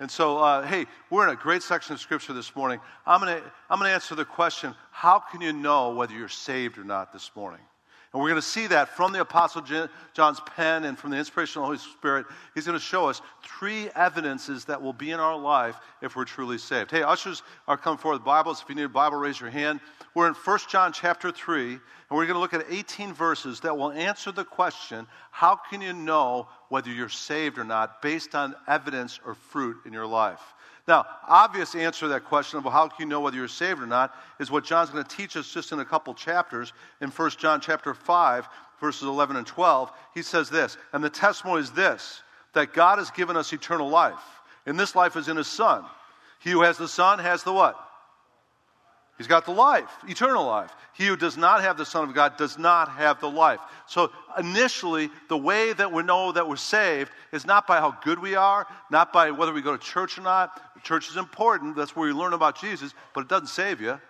And so, uh, hey, we're in a great section of Scripture this morning. I'm going to I'm going to answer the question how can you know whether you're saved or not this morning? And we're going to see that from the Apostle John's pen and from the inspiration of the Holy Spirit. He's going to show us three evidences that will be in our life if we're truly saved. Hey, ushers are coming forward with Bibles. If you need a Bible, raise your hand. We're in 1 John chapter 3, and we're going to look at 18 verses that will answer the question how can you know whether you're saved or not based on evidence or fruit in your life? Now, obvious answer to that question of well, how can you know whether you're saved or not is what John's going to teach us just in a couple chapters. In 1 John chapter 5, verses 11 and 12, he says this, and the testimony is this, that God has given us eternal life. And this life is in his Son. He who has the Son has the what? He's got the life, eternal life. He who does not have the Son of God does not have the life. So, initially, the way that we know that we're saved is not by how good we are, not by whether we go to church or not. Church is important, that's where you learn about Jesus, but it doesn't save you.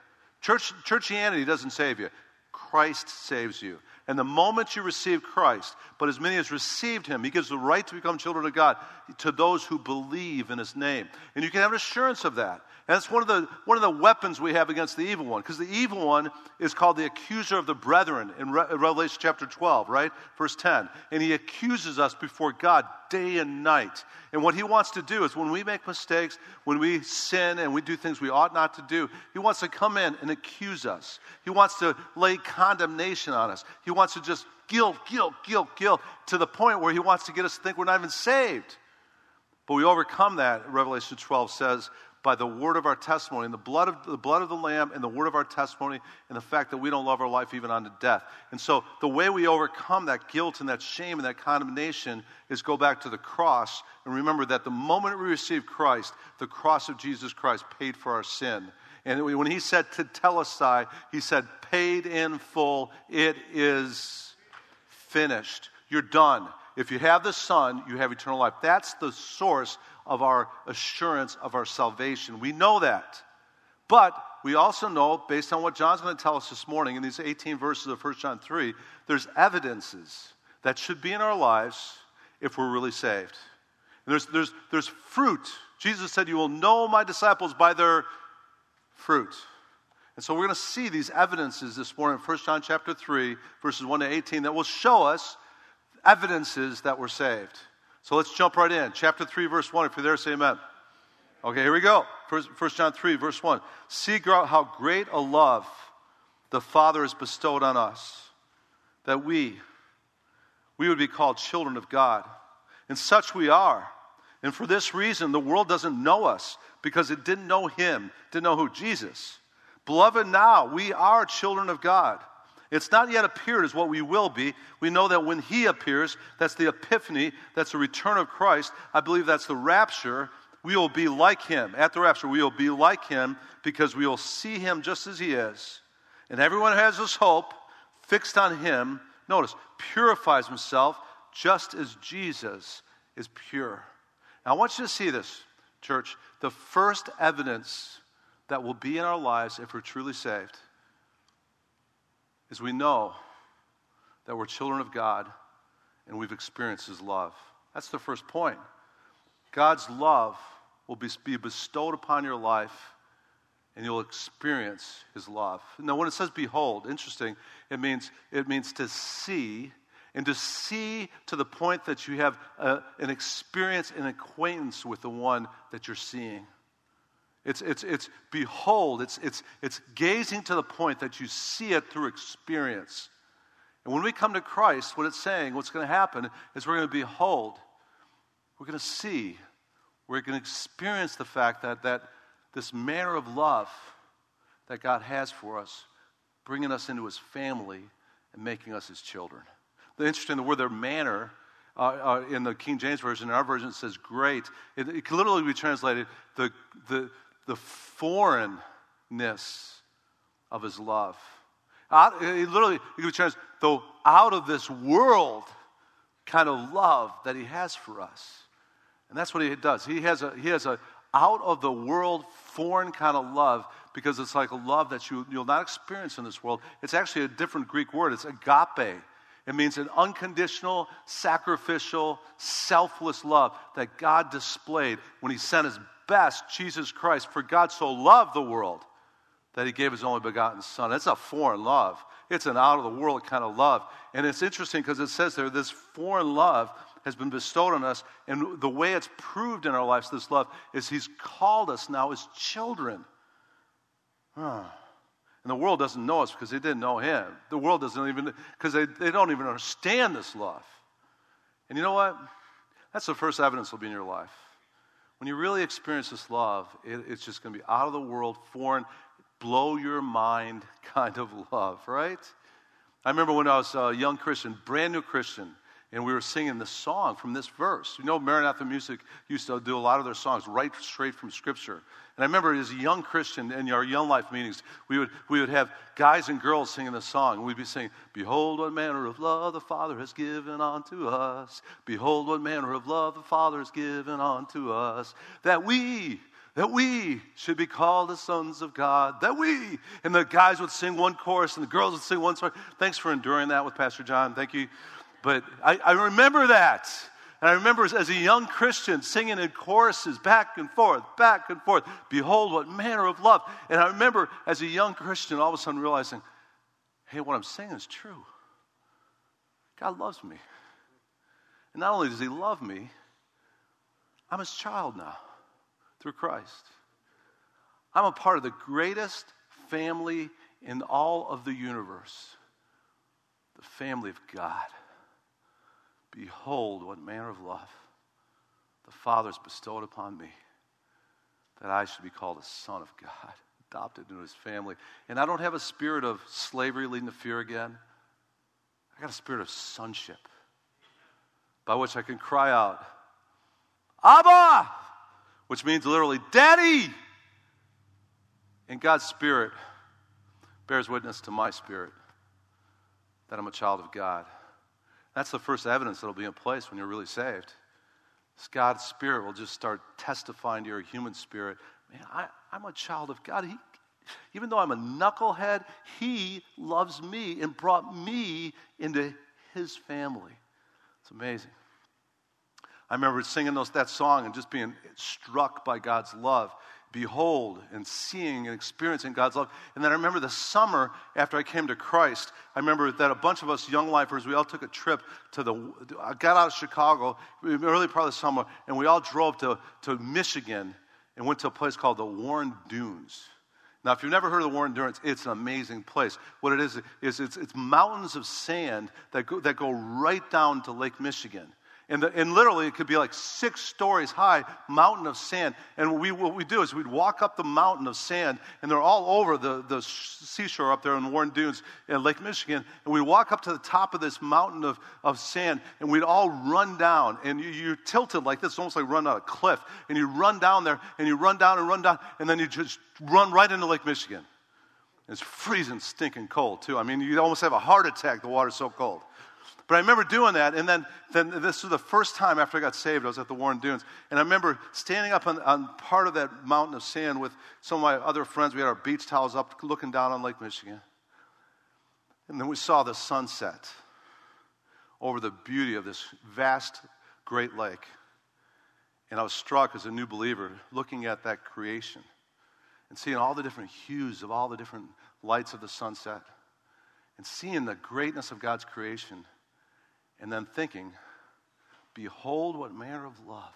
Church, churchianity doesn't save you. Christ saves you. And the moment you receive Christ, but as many as received him, he gives the right to become children of God to those who believe in his name. And you can have an assurance of that. And that's one of the, one of the weapons we have against the evil one, because the evil one is called the accuser of the brethren in Re- Revelation chapter 12, right? Verse 10. And he accuses us before God day and night. And what he wants to do is when we make mistakes, when we sin and we do things we ought not to do, he wants to come in and accuse us. He wants to lay condemnation on us. He wants to just guilt, guilt, guilt, guilt to the point where he wants to get us to think we're not even saved. But we overcome that, Revelation 12 says, by the word of our testimony and the blood of the blood of the lamb and the word of our testimony and the fact that we don't love our life even unto death. And so the way we overcome that guilt and that shame and that condemnation is go back to the cross and remember that the moment we receive christ the cross of jesus christ paid for our sin. And when he said to tetelestai he said paid in full it is finished. You're done. If you have the son you have eternal life. That's the source of our assurance of our salvation. We know that. But we also know, based on what John's going to tell us this morning in these 18 verses of 1 John 3, there's evidences that should be in our lives if we're really saved. And there's, there's, there's fruit. Jesus said, You will know my disciples by their fruit. And so we're going to see these evidences this morning in 1 John chapter 3, verses 1 to 18, that will show us evidences that we're saved. So let's jump right in. Chapter 3, verse 1. If you're there, say amen. Okay, here we go. First, John 3, verse 1. See how great a love the Father has bestowed on us, that we, we would be called children of God. And such we are. And for this reason, the world doesn't know us because it didn't know Him, didn't know who? Jesus. Beloved, now we are children of God. It's not yet appeared as what we will be. We know that when He appears, that's the epiphany, that's the return of Christ. I believe that's the rapture. We will be like Him. At the rapture, we will be like Him because we will see Him just as He is. And everyone has this hope fixed on Him. Notice, purifies himself just as Jesus is pure. Now, I want you to see this, church. The first evidence that will be in our lives if we're truly saved is we know that we're children of God and we've experienced His love. That's the first point. God's love will be, be bestowed upon your life and you'll experience His love. Now, when it says behold, interesting, it means, it means to see and to see to the point that you have a, an experience and acquaintance with the one that you're seeing. It's, it's, it's behold, it's, it's, it's gazing to the point that you see it through experience. And when we come to Christ, what it's saying, what's going to happen is we're going to behold, we're going to see, we're going to experience the fact that, that this manner of love that God has for us, bringing us into his family and making us his children. The interesting, the word their manner uh, uh, in the King James Version, in our version, it says great. It, it can literally be translated the, the, the foreignness of his love. Out, he literally, he could translate the out of this world kind of love that he has for us. And that's what he does. He has a, he has a out of the world, foreign kind of love because it's like a love that you, you'll not experience in this world. It's actually a different Greek word. It's agape. It means an unconditional, sacrificial, selfless love that God displayed when He sent His best, Jesus Christ. For God so loved the world that He gave His only begotten Son. It's a foreign love, it's an out of the world kind of love. And it's interesting because it says there, this foreign love has been bestowed on us. And the way it's proved in our lives, this love, is He's called us now as children. And the world doesn't know us because they didn't know him. The world doesn't even, because they, they don't even understand this love. And you know what? That's the first evidence will be in your life. When you really experience this love, it, it's just going to be out of the world, foreign, blow your mind kind of love, right? I remember when I was a young Christian, brand new Christian, and we were singing the song from this verse. You know, Maranatha Music used to do a lot of their songs right straight from Scripture. And I remember as a young Christian in our young life meetings, we would, we would have guys and girls singing the song. And we'd be saying, Behold, what manner of love the Father has given unto us. Behold, what manner of love the Father has given unto us. That we, that we should be called the sons of God. That we. And the guys would sing one chorus and the girls would sing one song. Thanks for enduring that with Pastor John. Thank you. But I, I remember that. And I remember as a young Christian singing in choruses back and forth, back and forth. Behold, what manner of love. And I remember as a young Christian all of a sudden realizing, hey, what I'm saying is true. God loves me. And not only does He love me, I'm His child now through Christ. I'm a part of the greatest family in all of the universe the family of God. Behold, what manner of love the Father has bestowed upon me, that I should be called a son of God, adopted into his family. And I don't have a spirit of slavery leading to fear again. I got a spirit of sonship by which I can cry out, Abba, which means literally, Daddy. And God's Spirit bears witness to my spirit that I'm a child of God. That's the first evidence that'll be in place when you're really saved. This God's Spirit will just start testifying to your human spirit. Man, I, I'm a child of God. He, even though I'm a knucklehead, He loves me and brought me into His family. It's amazing. I remember singing those, that song and just being struck by God's love behold and seeing and experiencing God's love. And then I remember the summer after I came to Christ, I remember that a bunch of us young lifers, we all took a trip to the, I got out of Chicago, early part of the summer, and we all drove to, to Michigan and went to a place called the Warren Dunes. Now, if you've never heard of the Warren Dunes, it's an amazing place. What it is, is it's, it's mountains of sand that go, that go right down to Lake Michigan. And, the, and, literally, it could be like six stories high, mountain of sand. And we, what we do is we'd walk up the mountain of sand, and they're all over the, the seashore up there in Warren Dunes in Lake Michigan. And we'd walk up to the top of this mountain of, of sand, and we'd all run down. And you, you're tilted like this, almost like run down a cliff. And you run down there, and you run down and run down, and then you just run right into Lake Michigan. It's freezing, stinking cold, too. I mean, you almost have a heart attack, the water's so cold. But I remember doing that, and then, then this was the first time after I got saved, I was at the Warren Dunes. And I remember standing up on, on part of that mountain of sand with some of my other friends. We had our beach towels up, looking down on Lake Michigan. And then we saw the sunset over the beauty of this vast Great Lake. And I was struck as a new believer looking at that creation and seeing all the different hues of all the different lights of the sunset and seeing the greatness of God's creation and then thinking, Behold, what manner of love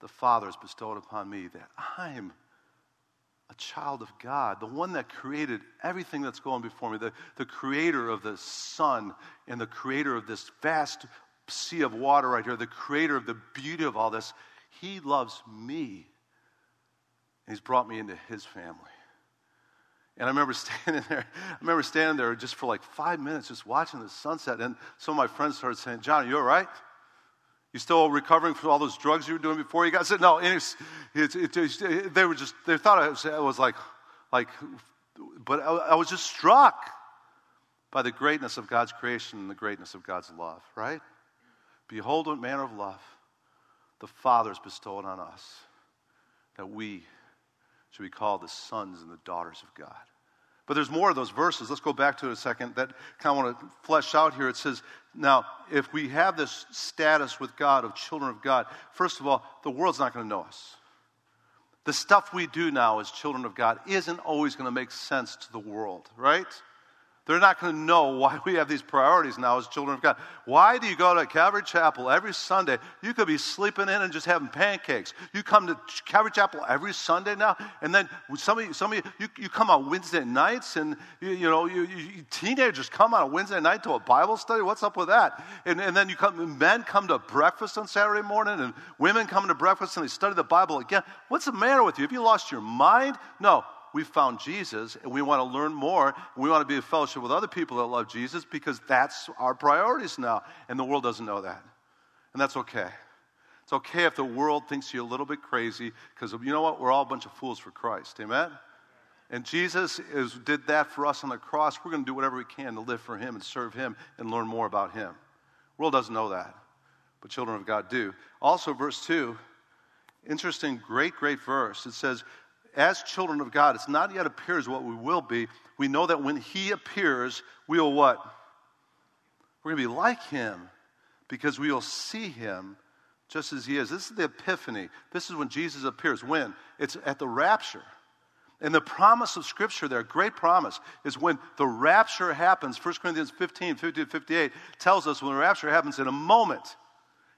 the Father has bestowed upon me, that I'm a child of God, the one that created everything that's going before me, the, the creator of the sun and the creator of this vast sea of water right here, the creator of the beauty of all this. He loves me. And he's brought me into his family. And I remember standing there, I remember standing there just for like five minutes, just watching the sunset. And some of my friends started saying, John, are you all right? You still recovering from all those drugs you were doing before you got sick? No, it's, it's, it's, they were just, they thought I was, I was like, like, but I, I was just struck by the greatness of God's creation and the greatness of God's love, right? Behold, what manner of love the Father's bestowed on us, that we should be called the sons and the daughters of God. But there's more of those verses. Let's go back to it a second that kind of want to flesh out here. It says, now, if we have this status with God of children of God, first of all, the world's not going to know us. The stuff we do now as children of God isn't always going to make sense to the world, right? They're not going to know why we have these priorities now as children of God. Why do you go to Calvary Chapel every Sunday? You could be sleeping in and just having pancakes. You come to Calvary Chapel every Sunday now, and then some of you, some of you, you, you come on Wednesday nights, and you, you know, you, you, teenagers come on a Wednesday night to a Bible study. What's up with that? And, and then you come, men come to breakfast on Saturday morning, and women come to breakfast and they study the Bible again. What's the matter with you? Have you lost your mind? No, we found Jesus and we want to learn more. We want to be a fellowship with other people that love Jesus because that's our priorities now. And the world doesn't know that. And that's okay. It's okay if the world thinks you're a little bit crazy because you know what? We're all a bunch of fools for Christ. Amen? And Jesus is, did that for us on the cross. We're going to do whatever we can to live for Him and serve Him and learn more about Him. The world doesn't know that, but children of God do. Also, verse 2, interesting, great, great verse. It says, as children of God, it's not yet appears what we will be. We know that when He appears, we will what? We're going to be like Him because we will see Him just as He is. This is the epiphany. This is when Jesus appears. When? It's at the rapture. And the promise of Scripture there, great promise, is when the rapture happens. 1 Corinthians 15, 50 to 58 tells us when the rapture happens in a moment,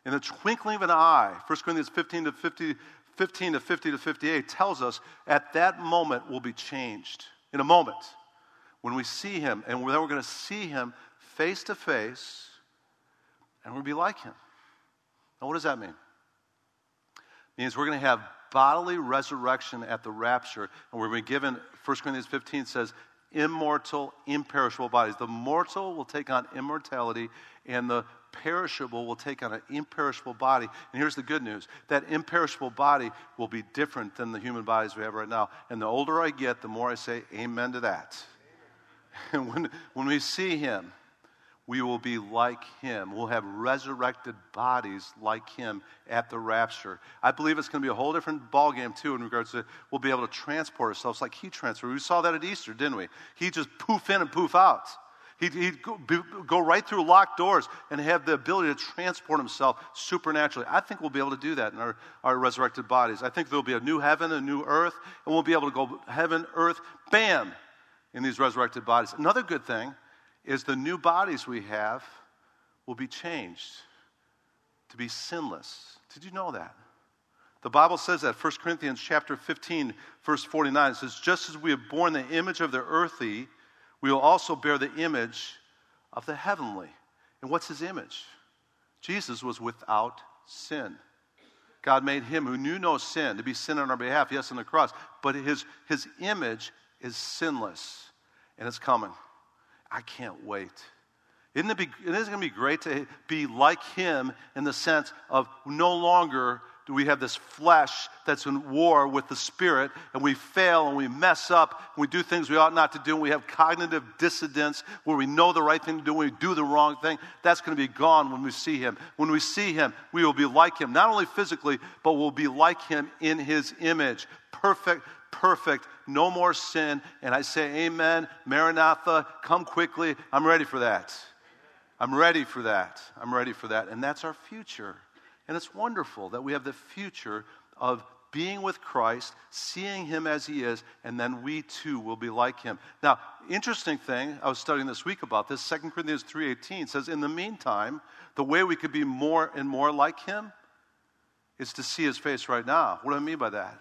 in the twinkling of an eye. 1 Corinthians 15 to 50, 15 to 50 to 58 tells us at that moment we'll be changed. In a moment. When we see him, and then we're going to see him face to face, and we'll be like him. Now, what does that mean? It means we're going to have bodily resurrection at the rapture, and we're going to be given, 1 Corinthians 15 says, immortal, imperishable bodies. The mortal will take on immortality, and the perishable will take on an imperishable body. And here's the good news that imperishable body will be different than the human bodies we have right now. And the older I get, the more I say amen to that. And when, when we see him, we will be like him. We'll have resurrected bodies like him at the rapture. I believe it's going to be a whole different ballgame, too, in regards to we'll be able to transport ourselves like he transferred. We saw that at Easter, didn't we? He just poof in and poof out. He'd, he'd go, go, right through locked doors and have the ability to transport himself supernaturally. I think we'll be able to do that in our, our resurrected bodies. I think there'll be a new heaven, a new earth, and we'll be able to go heaven, earth, bam, in these resurrected bodies. Another good thing is the new bodies we have will be changed to be sinless. Did you know that? The Bible says that 1 Corinthians chapter 15 verse 49 it says just as we have borne the image of the earthly we will also bear the image of the heavenly. And what's his image? Jesus was without sin. God made him who knew no sin to be sin on our behalf, yes, on the cross. But his, his image is sinless, and it's coming. I can't wait. Isn't it, isn't it going to be great to be like him in the sense of no longer we have this flesh that's in war with the spirit, and we fail and we mess up, and we do things we ought not to do, and we have cognitive dissidence where we know the right thing to do, and we do the wrong thing. That's going to be gone when we see him. When we see him, we will be like him, not only physically, but we'll be like him in his image. Perfect, perfect, no more sin. And I say, Amen, Maranatha, come quickly. I'm ready for that. I'm ready for that. I'm ready for that. And that's our future. And it's wonderful that we have the future of being with Christ, seeing him as he is, and then we too will be like him. Now, interesting thing, I was studying this week about this. 2 Corinthians 3:18 says, "In the meantime, the way we could be more and more like him is to see his face right now." What do I mean by that?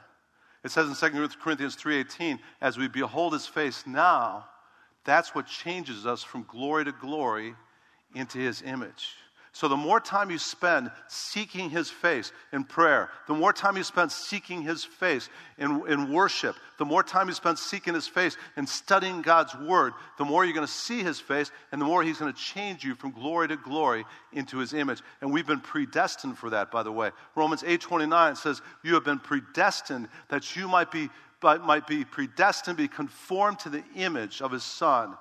It says in 2 Corinthians 3:18, "As we behold his face now, that's what changes us from glory to glory into his image." So, the more time you spend seeking His face in prayer, the more time you spend seeking His face in, in worship, the more time you spend seeking His face and studying God's Word, the more you're going to see His face and the more He's going to change you from glory to glory into His image. And we've been predestined for that, by the way. Romans 8 29 says, You have been predestined that you might be, might be predestined, be conformed to the image of His Son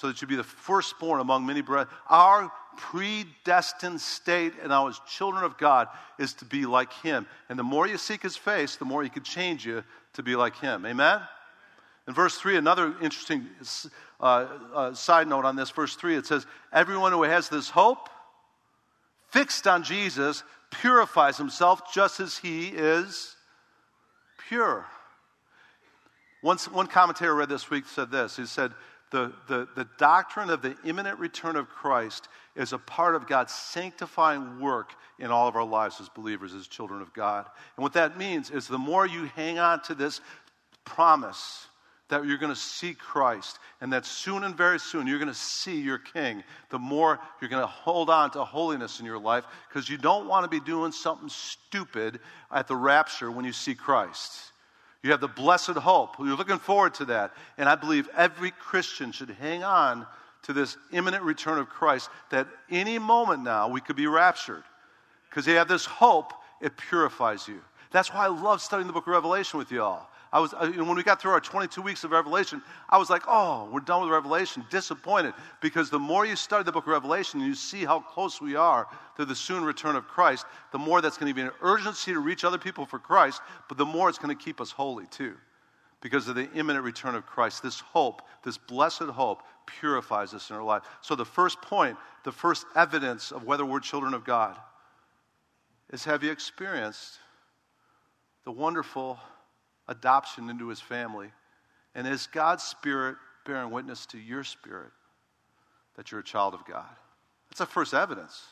so that you be the firstborn among many brethren. Our predestined state and as children of God is to be like Him. And the more you seek His face, the more He can change you to be like Him. Amen? In verse 3, another interesting uh, uh, side note on this, verse 3, it says, Everyone who has this hope fixed on Jesus purifies himself just as he is pure. Once, one commentator read this week said this. He said, the, the, the doctrine of the imminent return of Christ is a part of God's sanctifying work in all of our lives as believers, as children of God. And what that means is the more you hang on to this promise that you're going to see Christ, and that soon and very soon you're going to see your King, the more you're going to hold on to holiness in your life because you don't want to be doing something stupid at the rapture when you see Christ. You have the blessed hope. You're looking forward to that. And I believe every Christian should hang on to this imminent return of Christ that any moment now we could be raptured. Because you have this hope, it purifies you. That's why I love studying the book of Revelation with you all. I was, uh, I, when we got through our 22 weeks of Revelation, I was like, oh, we're done with Revelation. Disappointed. Because the more you study the book of Revelation and you see how close we are to the soon return of Christ, the more that's going to be an urgency to reach other people for Christ, but the more it's going to keep us holy too. Because of the imminent return of Christ. This hope, this blessed hope, purifies us in our life. So, the first point, the first evidence of whether we're children of God is have you experienced the wonderful adoption into his family? And is God's Spirit bearing witness to your spirit that you're a child of God? That's the first evidence.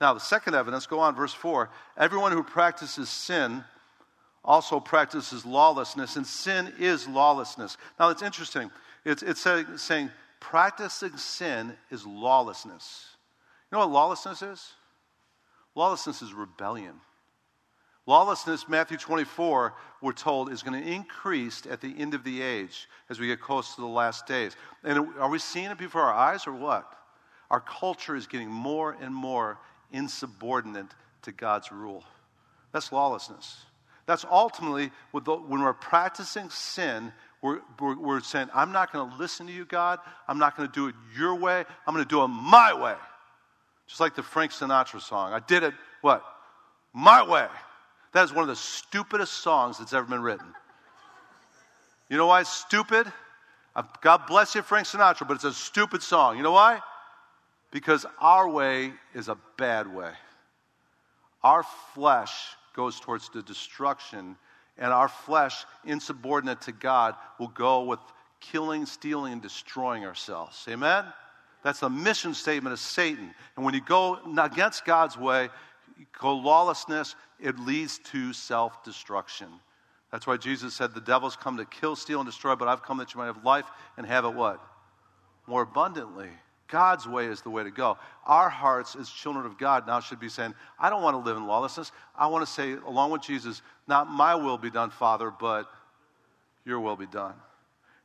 Now, the second evidence, go on, verse 4. Everyone who practices sin also practices lawlessness, and sin is lawlessness. Now, it's interesting. It's, it's saying practicing sin is lawlessness. You know what lawlessness is? Lawlessness is rebellion. Lawlessness, Matthew 24, we're told, is going to increase at the end of the age as we get close to the last days. And are we seeing it before our eyes or what? Our culture is getting more and more insubordinate to God's rule. That's lawlessness. That's ultimately when we're practicing sin, we're, we're, we're saying, I'm not going to listen to you, God. I'm not going to do it your way. I'm going to do it my way. Just like the Frank Sinatra song. I did it, what? My way. That is one of the stupidest songs that's ever been written. You know why it's stupid? Uh, God bless you, Frank Sinatra, but it's a stupid song. You know why? Because our way is a bad way. Our flesh goes towards the destruction, and our flesh, insubordinate to God, will go with killing, stealing, and destroying ourselves. Amen? That's the mission statement of Satan. And when you go against God's way, you go lawlessness, it leads to self destruction. That's why Jesus said, The devil's come to kill, steal, and destroy, but I've come that you might have life and have it what? More abundantly. God's way is the way to go. Our hearts, as children of God, now should be saying, I don't want to live in lawlessness. I want to say, along with Jesus, not my will be done, Father, but your will be done.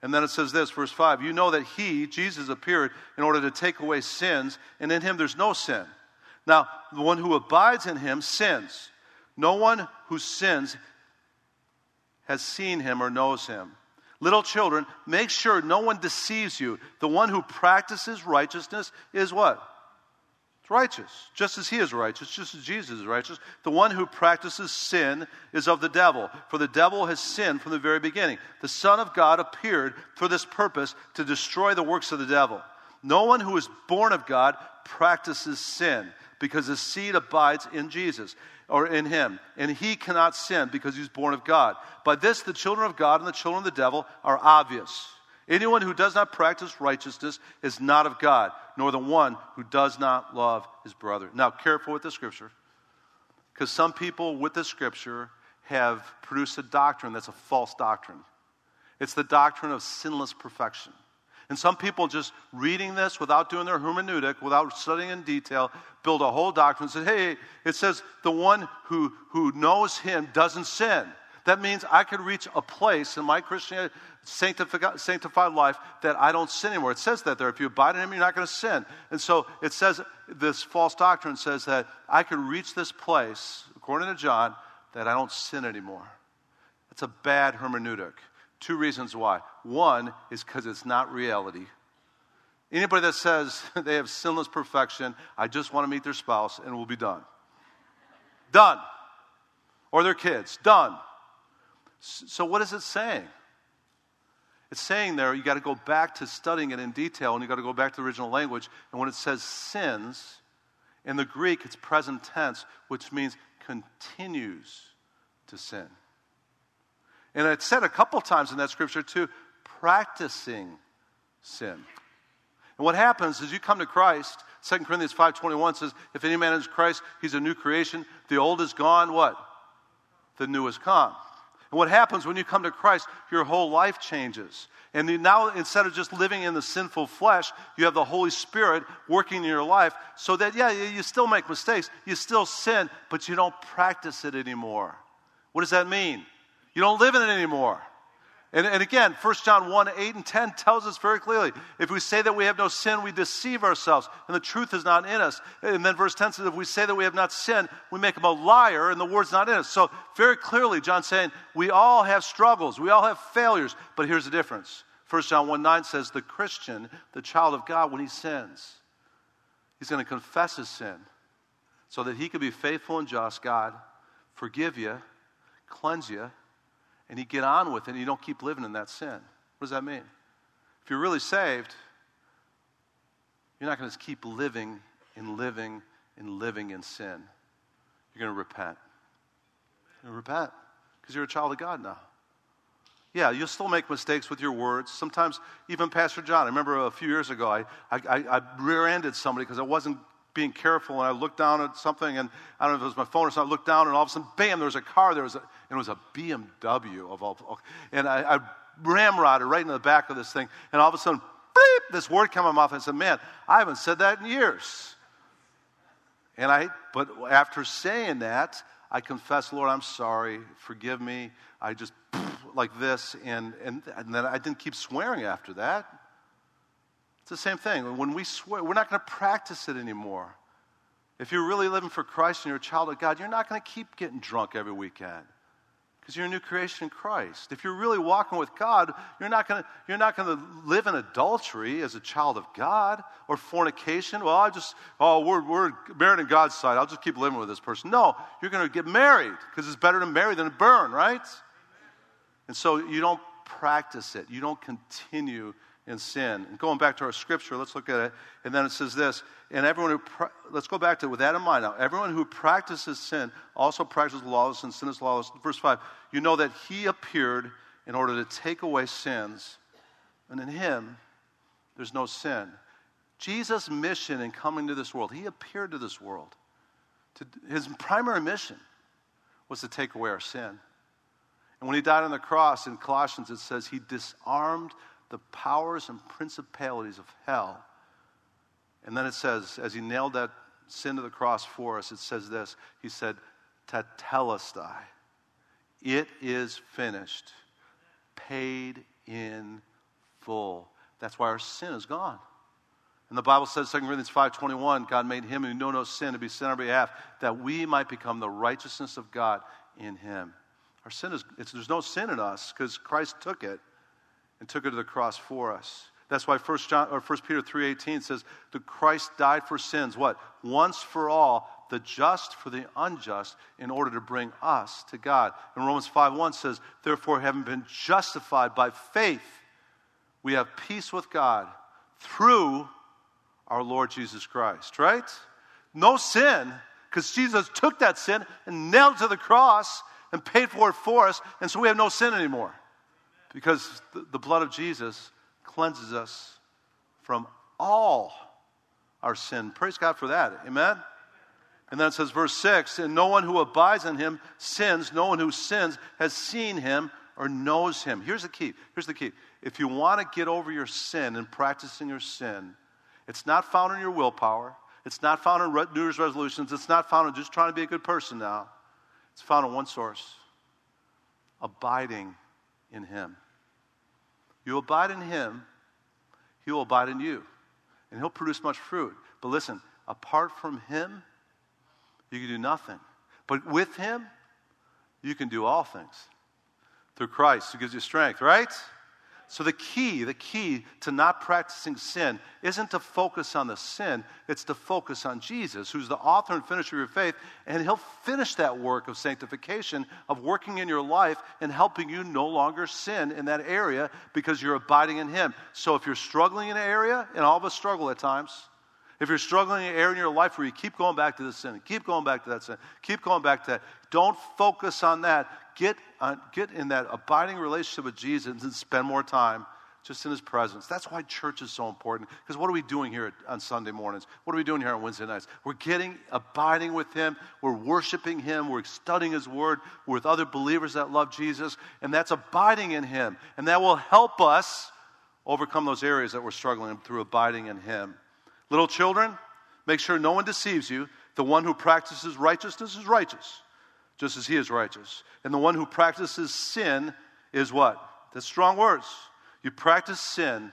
And then it says this, verse 5 You know that he, Jesus, appeared in order to take away sins, and in him there's no sin. Now, the one who abides in him sins. No one who sins has seen him or knows him. Little children, make sure no one deceives you. The one who practices righteousness is what? It's righteous, just as he is righteous, just as Jesus is righteous. The one who practices sin is of the devil, for the devil has sinned from the very beginning. The Son of God appeared for this purpose to destroy the works of the devil. No one who is born of God practices sin because his seed abides in Jesus or in him, and he cannot sin because he's born of God. By this, the children of God and the children of the devil are obvious. Anyone who does not practice righteousness is not of God, nor the one who does not love his brother. Now, careful with the scripture, because some people with the scripture have produced a doctrine that's a false doctrine. It's the doctrine of sinless perfection. And some people just reading this without doing their hermeneutic, without studying in detail, build a whole doctrine and say, hey, it says the one who, who knows him doesn't sin. That means I could reach a place in my Christian sanctified, sanctified life that I don't sin anymore. It says that there. If you abide in him, you're not going to sin. And so it says, this false doctrine says that I could reach this place, according to John, that I don't sin anymore. That's a bad hermeneutic. Two reasons why. One is because it's not reality. Anybody that says they have sinless perfection, I just want to meet their spouse and we'll be done. Done. Or their kids, done. So, what is it saying? It's saying there you got to go back to studying it in detail and you got to go back to the original language. And when it says sins, in the Greek it's present tense, which means continues to sin. And it's said a couple times in that scripture too, practicing sin. And what happens is you come to Christ, 2 Corinthians 5.21 says, if any man is Christ, he's a new creation. The old is gone, what? The new is come. And what happens when you come to Christ, your whole life changes. And now, instead of just living in the sinful flesh, you have the Holy Spirit working in your life so that, yeah, you still make mistakes, you still sin, but you don't practice it anymore. What does that mean? You don't live in it anymore. And, and again, 1 John 1 8 and 10 tells us very clearly if we say that we have no sin, we deceive ourselves, and the truth is not in us. And then verse 10 says, if we say that we have not sinned, we make him a liar, and the word's not in us. So, very clearly, John's saying we all have struggles, we all have failures, but here's the difference. 1 John 1 9 says, the Christian, the child of God, when he sins, he's going to confess his sin so that he can be faithful and just, God, forgive you, cleanse you and you get on with it and you don't keep living in that sin. What does that mean? If you're really saved, you're not going to keep living and living and living in sin. You're going to repent. You're going to repent because you're a child of God now. Yeah, you'll still make mistakes with your words. Sometimes, even Pastor John, I remember a few years ago, I, I, I rear ended somebody because I wasn't being careful and I looked down at something and I don't know if it was my phone or something. I looked down and all of a sudden, bam, there was a car. There was a, and it was a BMW of all. And I, I ramrodded right into the back of this thing. And all of a sudden, beep, this word came out of my mouth. I said, man, I haven't said that in years. And I, but after saying that, I confessed, Lord, I'm sorry. Forgive me. I just like this. And, and, and then I didn't keep swearing after that. It's the same thing. When we swear, we're not going to practice it anymore. If you're really living for Christ and you're a child of God, you're not going to keep getting drunk every weekend because you're a new creation in Christ. If you're really walking with God, you're not going to live in adultery as a child of God or fornication. Well, I just oh we're we're married in God's sight. I'll just keep living with this person. No, you're going to get married because it's better to marry than to burn, right? And so you don't practice it. You don't continue in sin. And going back to our scripture, let's look at it. And then it says this, and everyone who, pra- let's go back to it with that in mind now. Everyone who practices sin also practices lawlessness, and sin is lawless. Verse 5, you know that he appeared in order to take away sins, and in him there's no sin. Jesus' mission in coming to this world, he appeared to this world. To, his primary mission was to take away our sin. And when he died on the cross in Colossians, it says he disarmed the powers and principalities of hell. And then it says, as he nailed that sin to the cross for us, it says this He said, Tetelestai. It is finished, paid in full. That's why our sin is gone. And the Bible says, 2 Corinthians 5.21, God made him who knew no sin to be sin on our behalf, that we might become the righteousness of God in him. Our sin is, there's no sin in us because Christ took it and took it to the cross for us. That's why 1, John, or 1 Peter 3.18 says, the Christ died for sins, what? Once for all, the just for the unjust, in order to bring us to God. And Romans 5.1 says, therefore, having been justified by faith, we have peace with God through our Lord Jesus Christ, right? No sin, because Jesus took that sin and nailed to the cross and paid for it for us, and so we have no sin anymore because the blood of Jesus cleanses us from all our sin. Praise God for that. Amen? And then it says, verse 6 And no one who abides in him sins. No one who sins has seen him or knows him. Here's the key. Here's the key. If you want to get over your sin and practicing your sin, it's not found in your willpower. It's not found in New Year's resolutions. It's not found in just trying to be a good person now. It's found in one source abiding in him. You abide in him, he will abide in you. And he'll produce much fruit. But listen, apart from him, you can do nothing. But with him, you can do all things. Through Christ who gives you strength, right? So, the key, the key to not practicing sin isn't to focus on the sin, it's to focus on Jesus, who's the author and finisher of your faith, and He'll finish that work of sanctification, of working in your life and helping you no longer sin in that area because you're abiding in Him. So, if you're struggling in an area, and all of us struggle at times, if you're struggling in an area in your life where you keep going back to the sin, keep going back to that sin, keep going back to that, don't focus on that. Get, uh, get in that abiding relationship with Jesus and spend more time just in his presence. That's why church is so important. Because what are we doing here on Sunday mornings? What are we doing here on Wednesday nights? We're getting, abiding with him. We're worshiping him. We're studying his word. We're with other believers that love Jesus. And that's abiding in him. And that will help us overcome those areas that we're struggling through abiding in him. Little children, make sure no one deceives you. The one who practices righteousness is righteous just as he is righteous. And the one who practices sin is what? That's strong words. You practice sin,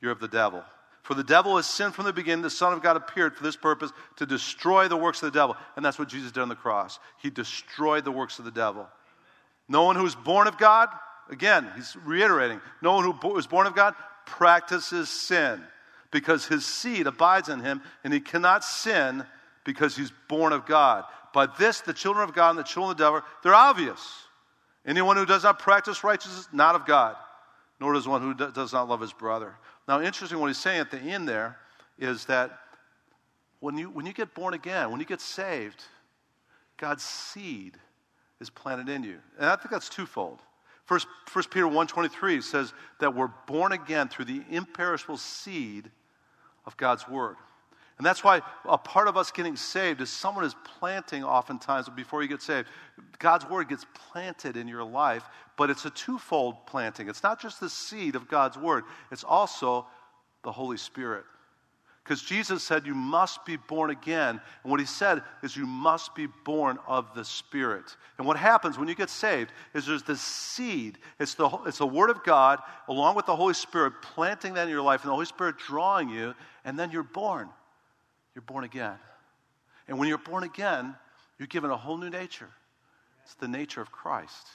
you're of the devil. For the devil has sinned from the beginning. The Son of God appeared for this purpose to destroy the works of the devil. And that's what Jesus did on the cross. He destroyed the works of the devil. No one who's born of God, again, he's reiterating, no one who is born of God practices sin because his seed abides in him and he cannot sin because he's born of God. By this, the children of God and the children of the devil, they're obvious. Anyone who does not practice righteousness, not of God, nor does one who does not love his brother. Now, interesting what he's saying at the end there is that when you, when you get born again, when you get saved, God's seed is planted in you. And I think that's twofold. First, First Peter 1.23 says that we're born again through the imperishable seed of God's word. And that's why a part of us getting saved is someone is planting oftentimes before you get saved. God's word gets planted in your life, but it's a twofold planting. It's not just the seed of God's word, it's also the Holy Spirit. Because Jesus said you must be born again. And what he said is you must be born of the Spirit. And what happens when you get saved is there's this seed. It's the, it's the Word of God along with the Holy Spirit planting that in your life and the Holy Spirit drawing you, and then you're born you're born again. And when you're born again, you're given a whole new nature. It's the nature of Christ.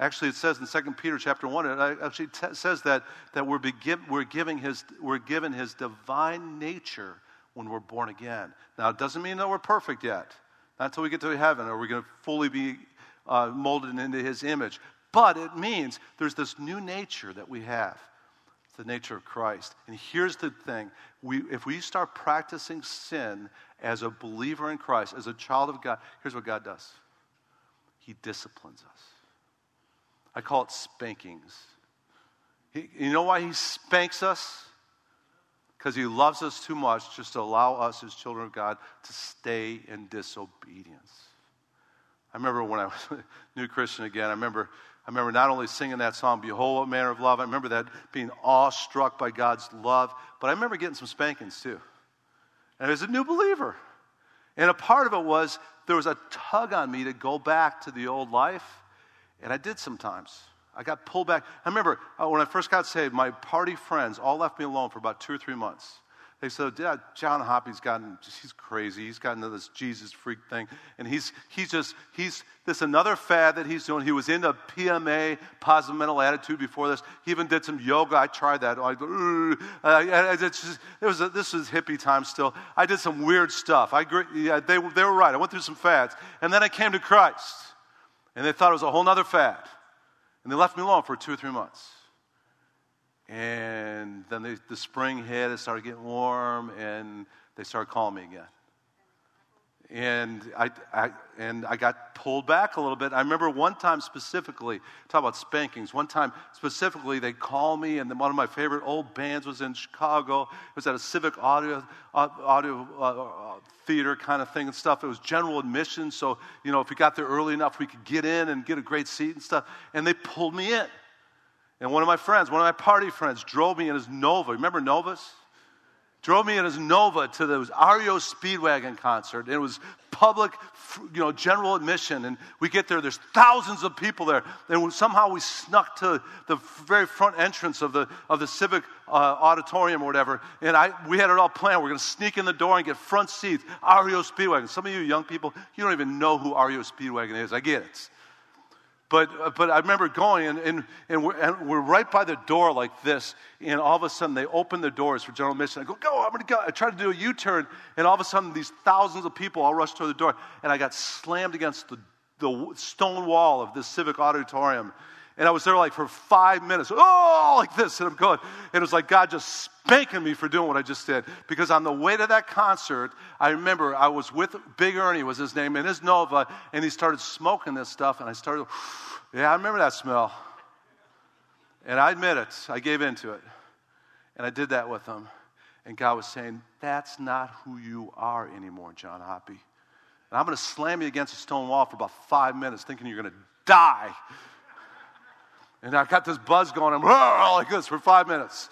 Actually, it says in 2 Peter chapter 1, it actually t- says that, that we're, begin, we're, giving his, we're given his divine nature when we're born again. Now, it doesn't mean that we're perfect yet. Not until we get to heaven are we going to fully be uh, molded into his image. But it means there's this new nature that we have the nature of Christ. And here's the thing we, if we start practicing sin as a believer in Christ, as a child of God, here's what God does He disciplines us. I call it spankings. He, you know why He spanks us? Because He loves us too much just to allow us, as children of God, to stay in disobedience. I remember when I was a new Christian again, I remember I remember not only singing that song, Behold, what manner of love. I remember that being awestruck by God's love, but I remember getting some spankings too. And as a new believer. And a part of it was there was a tug on me to go back to the old life, and I did sometimes. I got pulled back. I remember uh, when I first got saved, my party friends all left me alone for about two or three months. They said, yeah, John Hoppy's gotten, he's crazy. He's gotten into this Jesus freak thing. And he's, he's just, he's, this another fad that he's doing. He was into PMA, positive mental attitude before this. He even did some yoga. I tried that. I, uh, just, it was this was hippie time still. I did some weird stuff. I, yeah, they, they were right. I went through some fads. And then I came to Christ. And they thought it was a whole other fad. And they left me alone for two or three months. And then the spring hit, it started getting warm, and they started calling me again. And I, I, and I got pulled back a little bit. I remember one time specifically, talk about spankings, one time specifically, they called me, and one of my favorite old bands was in Chicago. It was at a civic audio, audio uh, uh, theater kind of thing and stuff. It was general admission, so, you know, if we got there early enough, we could get in and get a great seat and stuff. And they pulled me in. And one of my friends, one of my party friends, drove me in his Nova. Remember Novas? Drove me in his Nova to the REO Speedwagon concert. And it was public, you know, general admission. And we get there, there's thousands of people there. And somehow we snuck to the very front entrance of the, of the Civic uh, Auditorium or whatever. And I, we had it all planned. We're going to sneak in the door and get front seats. REO Speedwagon. Some of you young people, you don't even know who REO Speedwagon is. I get it. But, uh, but I remember going, and, and, and, we're, and we're right by the door like this, and all of a sudden they open the doors for General Mission. I go, go, I'm going to go. I try to do a U turn, and all of a sudden these thousands of people all rush toward the door, and I got slammed against the, the stone wall of this civic auditorium. And I was there like for five minutes, oh, like this. And I'm going, and it was like God just spanking me for doing what I just did. Because on the way to that concert, I remember I was with Big Ernie, was his name, and his Nova, and he started smoking this stuff. And I started, yeah, I remember that smell. And I admit it, I gave into it. And I did that with him. And God was saying, That's not who you are anymore, John Hoppy. And I'm going to slam you against a stone wall for about five minutes, thinking you're going to die. And I got this buzz going, I'm like this for five minutes.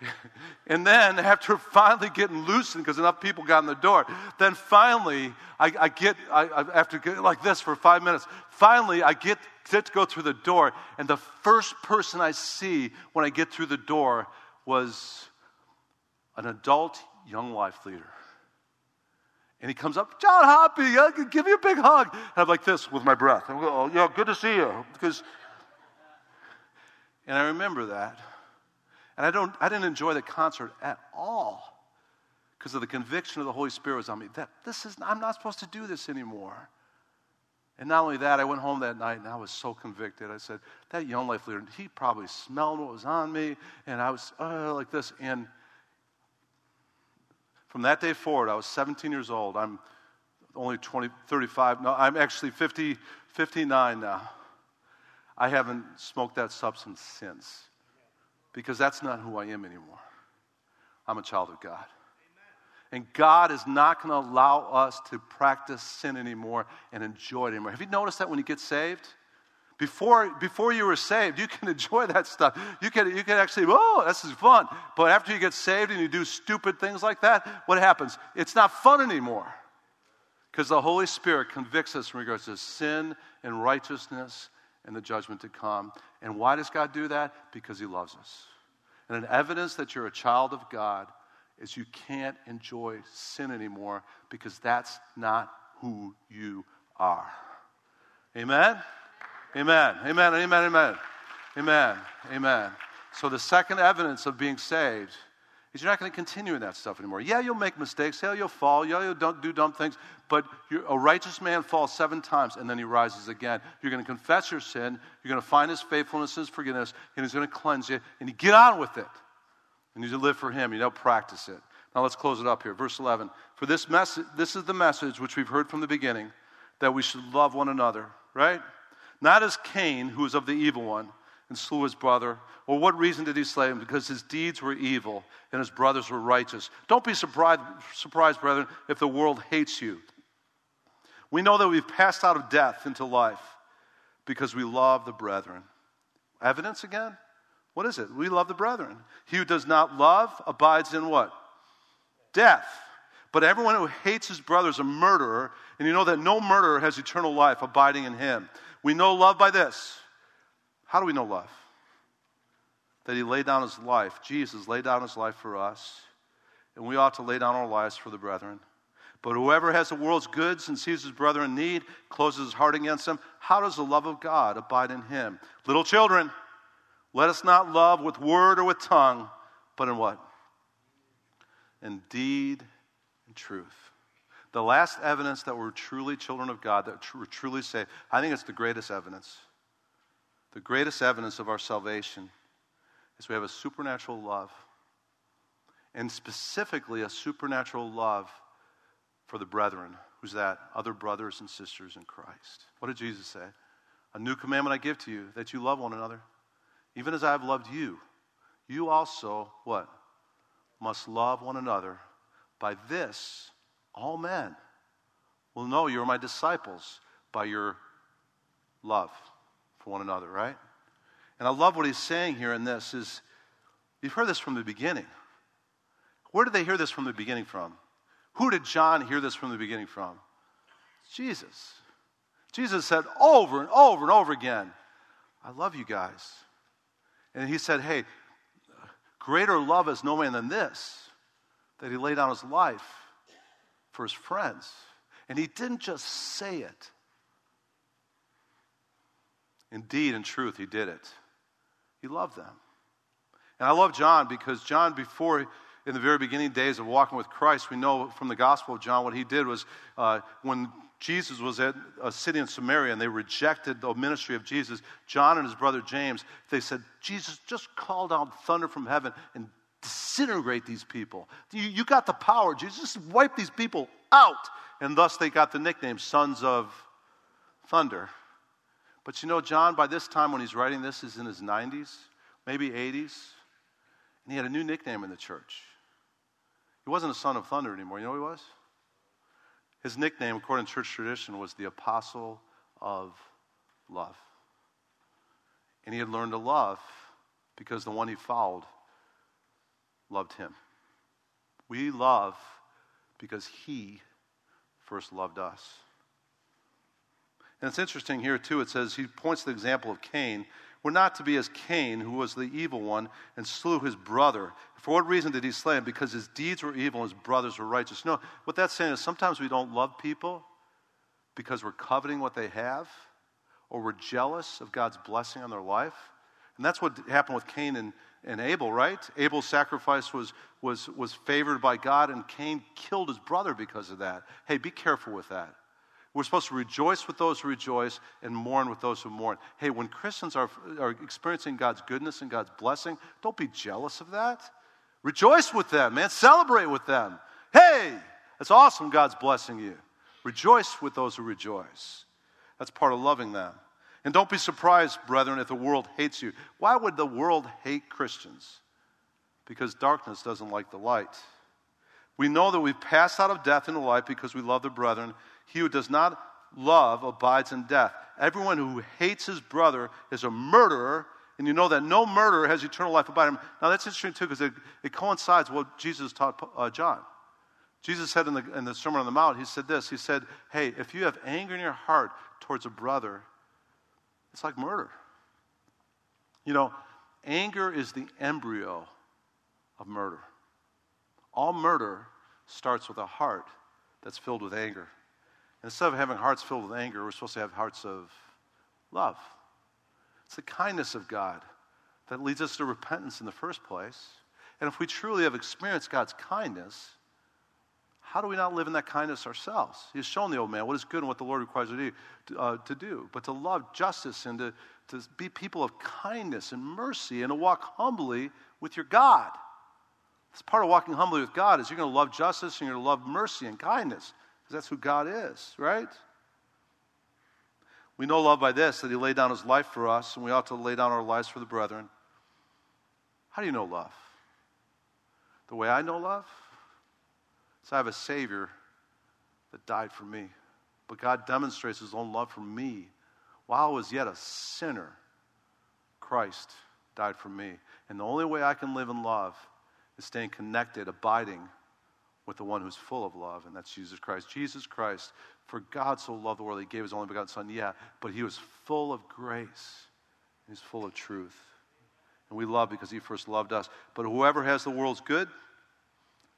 and then, after finally getting loosened, because enough people got in the door, then finally, I, I get, I, I, after getting like this for five minutes, finally, I get, get to go through the door. And the first person I see when I get through the door was an adult young life leader. And he comes up, John Hoppy, give you a big hug. And I'm like this with my breath. I'm like, oh, yeah, good to see you. Because and I remember that. And I, don't, I didn't enjoy the concert at all because of the conviction of the Holy Spirit was on me that this is, I'm not supposed to do this anymore. And not only that, I went home that night and I was so convicted. I said, that young life leader, he probably smelled what was on me. And I was uh, like this. And from that day forward, I was 17 years old. I'm only 20, 35. No, I'm actually 50, 59 now. I haven't smoked that substance since because that's not who I am anymore. I'm a child of God. And God is not going to allow us to practice sin anymore and enjoy it anymore. Have you noticed that when you get saved? Before, before you were saved, you can enjoy that stuff. You can, you can actually, oh, this is fun. But after you get saved and you do stupid things like that, what happens? It's not fun anymore. Because the Holy Spirit convicts us in regards to sin and righteousness and the judgment to come. And why does God do that? Because He loves us. And an evidence that you're a child of God is you can't enjoy sin anymore because that's not who you are. Amen? Amen. Amen. Amen. Amen. Amen. Amen. So the second evidence of being saved is you're not going to continue in that stuff anymore. Yeah, you'll make mistakes. Yeah, you'll fall. Yeah, you'll do dumb things. But a righteous man falls seven times and then he rises again. You're going to confess your sin. You're going to find his faithfulness, his forgiveness, and he's going to cleanse you. And you get on with it. And you live for him. You don't practice it. Now let's close it up here. Verse 11. For this message, this is the message which we've heard from the beginning that we should love one another, right? Not as Cain, who was of the evil one and slew his brother? Or what reason did he slay him? Because his deeds were evil and his brothers were righteous. Don't be surprised, surprised, brethren, if the world hates you. We know that we've passed out of death into life because we love the brethren. Evidence again? What is it? We love the brethren. He who does not love abides in what? Death. But everyone who hates his brother is a murderer, and you know that no murderer has eternal life abiding in him. We know love by this how do we know love? That he laid down his life. Jesus laid down his life for us, and we ought to lay down our lives for the brethren. But whoever has the world's goods and sees his brother in need, closes his heart against him, how does the love of God abide in him? Little children, let us not love with word or with tongue, but in what? In deed and truth. The last evidence that we're truly children of God, that we're truly saved, I think it's the greatest evidence. The greatest evidence of our salvation is we have a supernatural love, and specifically a supernatural love for the brethren. Who's that? Other brothers and sisters in Christ. What did Jesus say? A new commandment I give to you that you love one another. Even as I have loved you, you also, what? Must love one another. By this, all men will know you're my disciples by your love one another, right? And I love what he's saying here in this is you've heard this from the beginning. Where did they hear this from the beginning from? Who did John hear this from the beginning from? Jesus. Jesus said over and over and over again, I love you guys. And he said, Hey, greater love has no man than this, that he laid down his life for his friends. And he didn't just say it, Indeed, in truth, he did it. He loved them. And I love John because John, before, in the very beginning days of walking with Christ, we know from the Gospel of John what he did was uh, when Jesus was at a city in Samaria and they rejected the ministry of Jesus, John and his brother James, they said, Jesus, just call down thunder from heaven and disintegrate these people. You, you got the power, Jesus, just wipe these people out. And thus they got the nickname Sons of Thunder. But you know, John, by this time when he's writing this, is in his 90s, maybe 80s. And he had a new nickname in the church. He wasn't a son of thunder anymore. You know who he was? His nickname, according to church tradition, was the Apostle of Love. And he had learned to love because the one he followed loved him. We love because he first loved us. And it's interesting here, too. It says he points to the example of Cain. We're not to be as Cain, who was the evil one and slew his brother. For what reason did he slay him? Because his deeds were evil and his brothers were righteous. No, what that's saying is sometimes we don't love people because we're coveting what they have or we're jealous of God's blessing on their life. And that's what happened with Cain and, and Abel, right? Abel's sacrifice was, was, was favored by God, and Cain killed his brother because of that. Hey, be careful with that. We're supposed to rejoice with those who rejoice and mourn with those who mourn. Hey, when Christians are, are experiencing God's goodness and God's blessing, don't be jealous of that. Rejoice with them, man. Celebrate with them. Hey, that's awesome, God's blessing you. Rejoice with those who rejoice. That's part of loving them. And don't be surprised, brethren, if the world hates you. Why would the world hate Christians? Because darkness doesn't like the light. We know that we've passed out of death into life because we love the brethren he who does not love abides in death. Everyone who hates his brother is a murderer, and you know that no murderer has eternal life abiding him. Now, that's interesting, too, because it, it, coincides with what Jesus taught uh, John. Jesus said in the, in the Sermon on the Mount, He said this He said, Hey, if you have anger in your heart towards a brother, it's like murder. You know, anger is the embryo of murder. All murder starts with a heart that's filled with anger. Instead of having hearts filled with anger, we're supposed to have hearts of love. It's the kindness of God that leads us to repentance in the first place. And if we truly have experienced God's kindness, how do we not live in that kindness ourselves? He's shown the old man what is good and what the Lord requires to do, to, uh, to do. But to love justice and to, to be people of kindness and mercy and to walk humbly with your God. It's part of walking humbly with God is you're going to love justice and you're going to love mercy and kindness because that's who God is, right? We know love by this that He laid down His life for us, and we ought to lay down our lives for the brethren. How do you know love? The way I know love is I have a Savior that died for me. But God demonstrates His own love for me. While I was yet a sinner, Christ died for me. And the only way I can live in love is staying connected, abiding with the one who's full of love, and that's Jesus Christ. Jesus Christ, for God so loved the world, he gave his only begotten Son, yeah, but he was full of grace, he's full of truth. And we love because he first loved us. But whoever has the world's good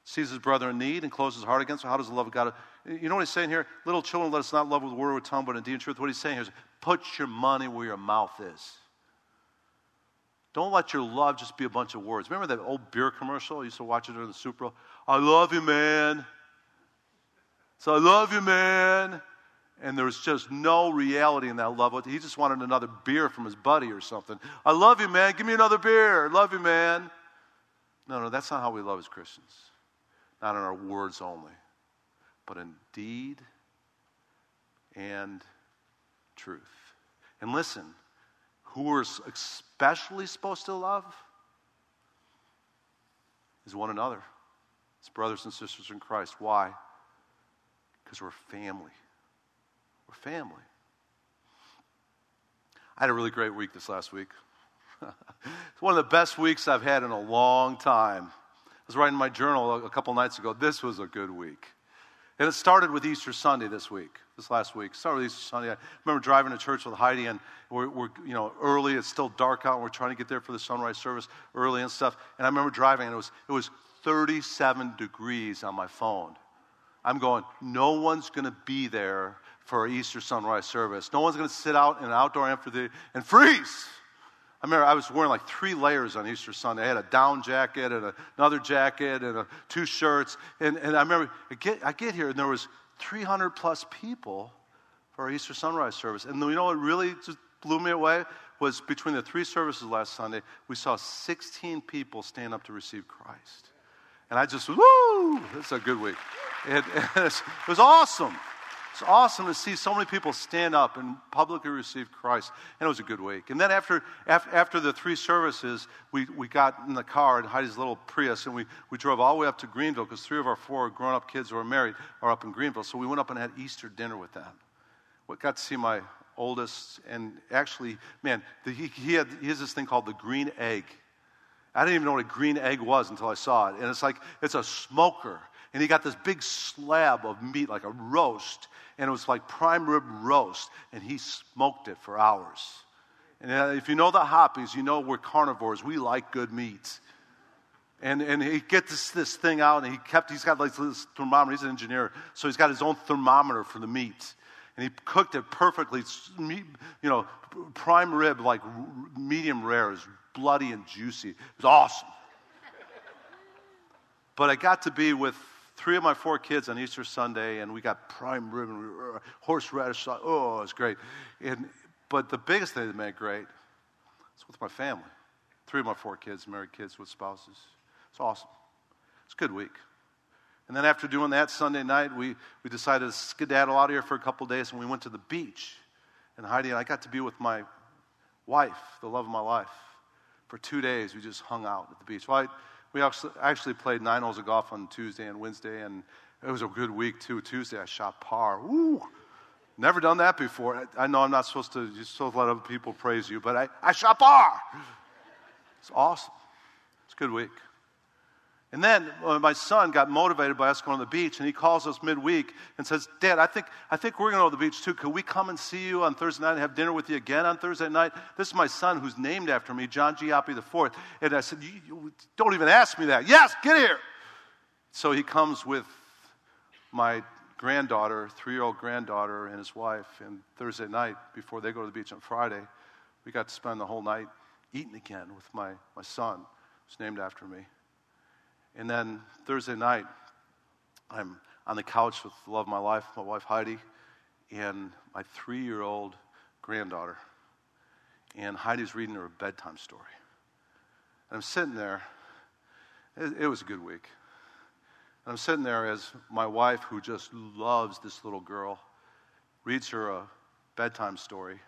sees his brother in need and closes his heart against him. How does the love of God? You know what he's saying here? Little children, let us not love with word or tongue, but in deed and truth. What he's saying here is put your money where your mouth is. Don't let your love just be a bunch of words. Remember that old beer commercial? I used to watch it during the Super Bowl. I love you, man. So I love you, man. And there was just no reality in that love. He just wanted another beer from his buddy or something. I love you, man. Give me another beer. Love you, man. No, no, that's not how we love as Christians. Not in our words only, but in deed and truth. And listen, who we're especially supposed to love is one another. It's brothers and sisters in Christ. Why? Because we're family. We're family. I had a really great week this last week. it's one of the best weeks I've had in a long time. I was writing my journal a couple nights ago. This was a good week. And it started with Easter Sunday this week, this last week. Started Easter Sunday. I remember driving to church with Heidi, and we're, we're, you know, early. It's still dark out, and we're trying to get there for the sunrise service early and stuff. And I remember driving, and it was, it was 37 degrees on my phone. I'm going, no one's going to be there for Easter sunrise service. No one's going to sit out in an outdoor amphitheater and freeze. I remember I was wearing like three layers on Easter Sunday. I had a down jacket and a, another jacket and a, two shirts. And, and I remember I get, I get here and there was 300 plus people for our Easter sunrise service. And you know what really just blew me away was between the three services last Sunday, we saw 16 people stand up to receive Christ. And I just, woo, it's a good week. It, it was awesome. It's awesome to see so many people stand up and publicly receive Christ. And it was a good week. And then after, after, after the three services, we, we got in the car in Heidi's little Prius and we, we drove all the way up to Greenville because three of our four grown up kids who are married are up in Greenville. So we went up and had Easter dinner with them. We got to see my oldest, and actually, man, the, he, he, had, he has this thing called the green egg. I didn't even know what a green egg was until I saw it. And it's like, it's a smoker. And he got this big slab of meat, like a roast, and it was like prime rib roast, and he smoked it for hours. And uh, if you know the Hoppies, you know we're carnivores. We like good meat. And, and he gets this, this thing out, and he kept, he's got like this thermometer. He's an engineer, so he's got his own thermometer for the meat. And he cooked it perfectly, you know, prime rib, like medium rare, is bloody and juicy. It was awesome. but I got to be with three of my four kids on Easter Sunday, and we got prime rib and horseradish sauce. Oh, it was great. And, but the biggest thing that made it great is with my family. Three of my four kids, married kids with spouses. It's awesome. It's a good week. And then after doing that Sunday night, we, we decided to skedaddle out of here for a couple days, and we went to the beach. And Heidi and I got to be with my wife, the love of my life. For two days, we just hung out at the beach. Well, I, we actually played nine holes of golf on Tuesday and Wednesday, and it was a good week too. Tuesday, I shot par. Woo! Never done that before. I, know I'm not supposed to, you're supposed to let other people praise you, but I, I shot par. It's awesome. It's a good week. And then uh, my son got motivated by us going to the beach, and he calls us midweek and says, Dad, I think, I think we're going to go to the beach too. Could we come and see you on Thursday night and have dinner with you again on Thursday night? This is my son who's named after me, John Giappi IV. And I said, Don't even ask me that. Yes, get here. So he comes with my granddaughter, three year old granddaughter, and his wife. And Thursday night, before they go to the beach on Friday, we got to spend the whole night eating again with my, my son, who's named after me. And then Thursday night, I'm on the couch with the love of my life, my wife Heidi, and my three year old granddaughter. And Heidi's reading her a bedtime story. And I'm sitting there, it, it was a good week. And I'm sitting there as my wife, who just loves this little girl, reads her a bedtime story.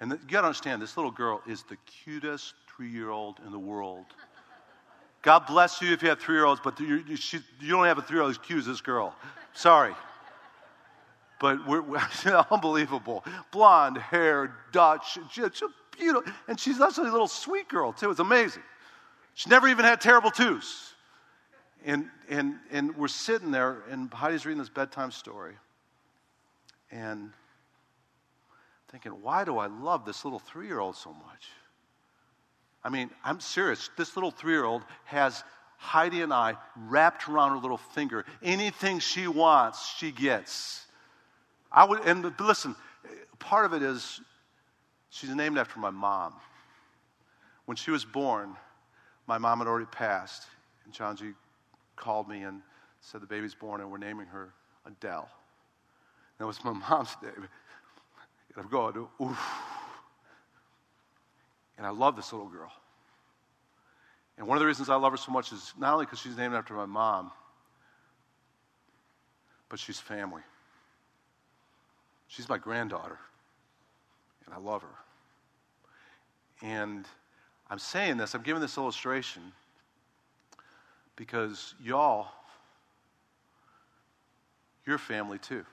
And you got to understand, this little girl is the cutest three year old in the world. God bless you if you have three year olds, but you, you, she, you, don't have a three year old as this girl. Sorry. But we're, we're unbelievable. Blonde hair, Dutch. She's beautiful. And she's actually a little sweet girl, too. It's amazing. She never even had terrible twos. And, and, and we're sitting there, and Heidi's reading this bedtime story. And thinking, why do I love this little three year old so much? I mean, I'm serious. This little three year old has Heidi and I wrapped around her little finger. Anything she wants, she gets. I would, and listen, part of it is she's named after my mom. When she was born, my mom had already passed, and John G called me and said the baby's born, and we're naming her Adele. That was my mom's name. And I'm going, oof. And I love this little girl. And one of the reasons I love her so much is not only because she's named after my mom, but she's family. She's my granddaughter, and I love her. And I'm saying this, I'm giving this illustration because y'all, you're family too.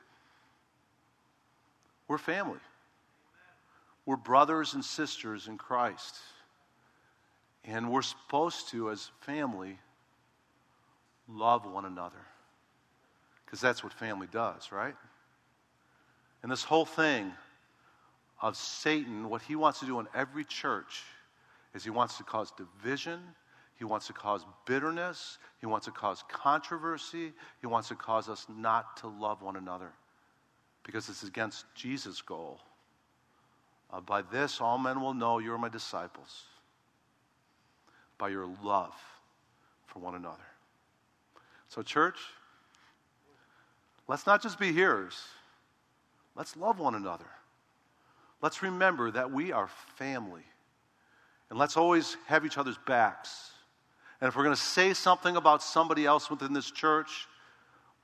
We're family. We're brothers and sisters in Christ. And we're supposed to, as family, love one another. Because that's what family does, right? And this whole thing of Satan, what he wants to do in every church is he wants to cause division, he wants to cause bitterness, he wants to cause controversy, he wants to cause us not to love one another. because it's against Jesus' goal. Uh, by this, all men will know you are my disciples, by your love for one another. So, church, let's not just be hearers, let's love one another. Let's remember that we are family. And let's always have each other's backs. And if we're going to say something about somebody else within this church,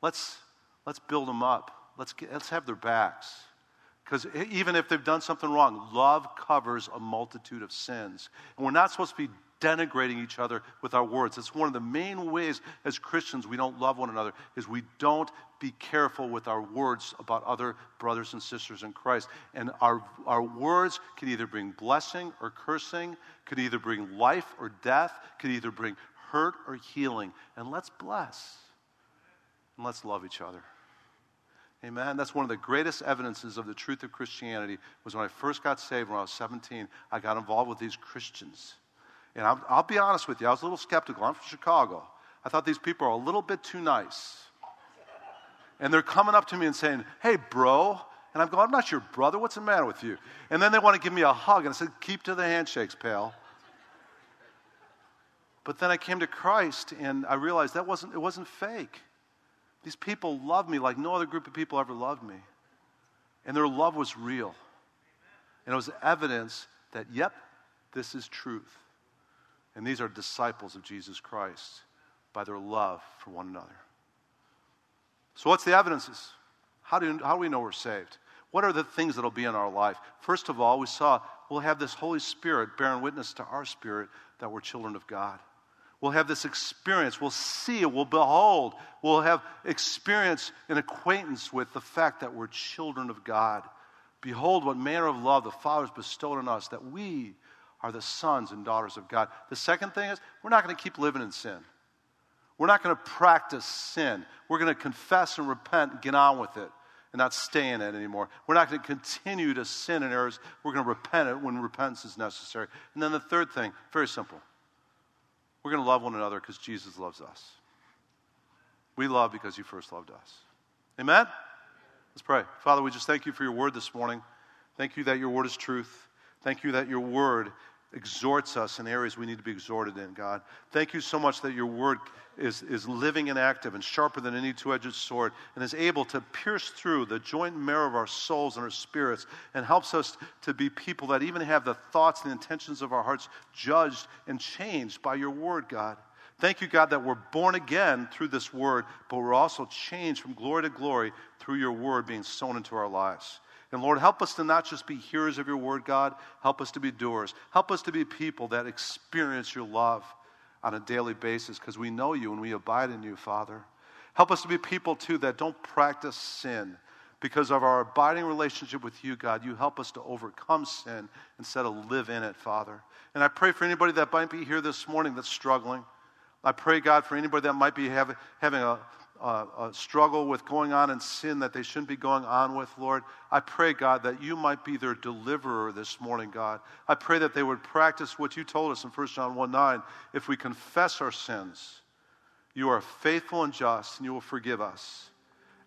let's, let's build them up. Let's, get, let's have their backs. Because even if they've done something wrong, love covers a multitude of sins. And we're not supposed to be denigrating each other with our words. It's one of the main ways as Christians we don't love one another is we don't be careful with our words about other brothers and sisters in Christ. And our, our words can either bring blessing or cursing, could either bring life or death, could either bring hurt or healing. And let's bless. And let's love each other. Amen. That's one of the greatest evidences of the truth of Christianity was when I first got saved when I was 17, I got involved with these Christians. And I'll, I'll be honest with you, I was a little skeptical. I'm from Chicago. I thought these people are a little bit too nice. And they're coming up to me and saying, Hey, bro. And I'm going, I'm not your brother. What's the matter with you? And then they want to give me a hug. And I said, Keep to the handshakes, pal. But then I came to Christ and I realized that wasn't, it wasn't fake. These people loved me like no other group of people ever loved me. And their love was real. And it was evidence that, yep, this is truth. And these are disciples of Jesus Christ by their love for one another. So, what's the evidences? How do, how do we know we're saved? What are the things that'll be in our life? First of all, we saw we'll have this Holy Spirit bearing witness to our spirit that we're children of God. We'll have this experience. We'll see it. We'll behold. We'll have experience and acquaintance with the fact that we're children of God. Behold, what manner of love the Father has bestowed on us that we are the sons and daughters of God. The second thing is, we're not going to keep living in sin. We're not going to practice sin. We're going to confess and repent and get on with it and not stay in it anymore. We're not going to continue to sin in errors. We're going to repent it when repentance is necessary. And then the third thing, very simple. We're going to love one another because Jesus loves us. We love because He first loved us. Amen? Let's pray. Father, we just thank you for your word this morning. Thank you that your word is truth. Thank you that your word exhorts us in areas we need to be exhorted in, God. Thank you so much that your word is, is living and active and sharper than any two edged sword and is able to pierce through the joint marrow of our souls and our spirits and helps us to be people that even have the thoughts and intentions of our hearts judged and changed by your word, God. Thank you, God, that we're born again through this word, but we're also changed from glory to glory through your word being sown into our lives. And Lord, help us to not just be hearers of your word, God. Help us to be doers. Help us to be people that experience your love on a daily basis because we know you and we abide in you, Father. Help us to be people, too, that don't practice sin because of our abiding relationship with you, God. You help us to overcome sin instead of live in it, Father. And I pray for anybody that might be here this morning that's struggling. I pray, God, for anybody that might be having, having a, a struggle with going on in sin that they shouldn't be going on with, Lord. I pray, God, that you might be their deliverer this morning, God. I pray that they would practice what you told us in 1 John 1 9. If we confess our sins, you are faithful and just, and you will forgive us,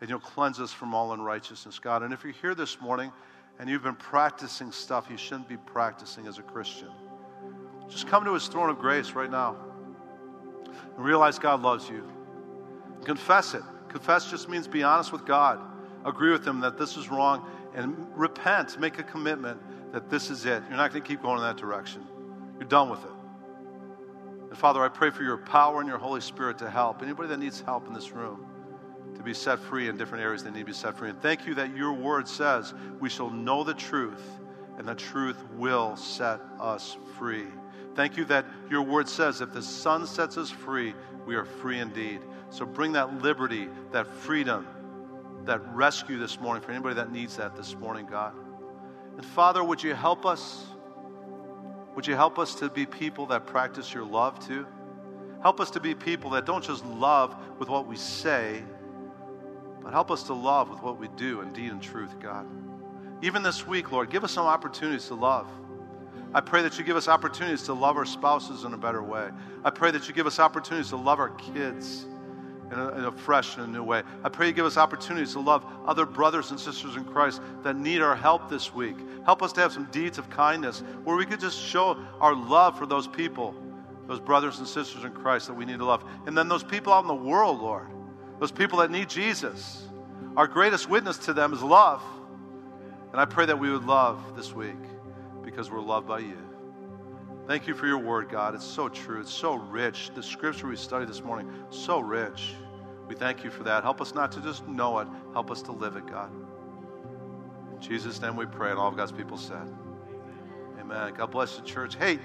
and you'll cleanse us from all unrighteousness, God. And if you're here this morning and you've been practicing stuff you shouldn't be practicing as a Christian, just come to his throne of grace right now and realize God loves you. Confess it. Confess just means be honest with God, agree with Him that this is wrong, and repent. Make a commitment that this is it. You're not going to keep going in that direction. You're done with it. And Father, I pray for your power and your Holy Spirit to help anybody that needs help in this room to be set free in different areas they need to be set free. And thank you that your word says we shall know the truth, and the truth will set us free. Thank you that your word says if the Son sets us free, we are free indeed. So bring that liberty, that freedom, that rescue this morning for anybody that needs that this morning, God. And Father, would you help us? Would you help us to be people that practice your love too? Help us to be people that don't just love with what we say, but help us to love with what we do in deed and truth, God. Even this week, Lord, give us some opportunities to love. I pray that you give us opportunities to love our spouses in a better way. I pray that you give us opportunities to love our kids in a, in a fresh and a new way. I pray you give us opportunities to love other brothers and sisters in Christ that need our help this week. Help us to have some deeds of kindness where we could just show our love for those people, those brothers and sisters in Christ that we need to love. And then those people out in the world, Lord, those people that need Jesus. Our greatest witness to them is love. And I pray that we would love this week because we're loved by you. Thank you for your word, God. It's so true. It's so rich. The scripture we studied this morning, so rich. We thank you for that. Help us not to just know it, help us to live it, God. In Jesus' name we pray, and all of God's people said. Amen. God bless the church. Hey,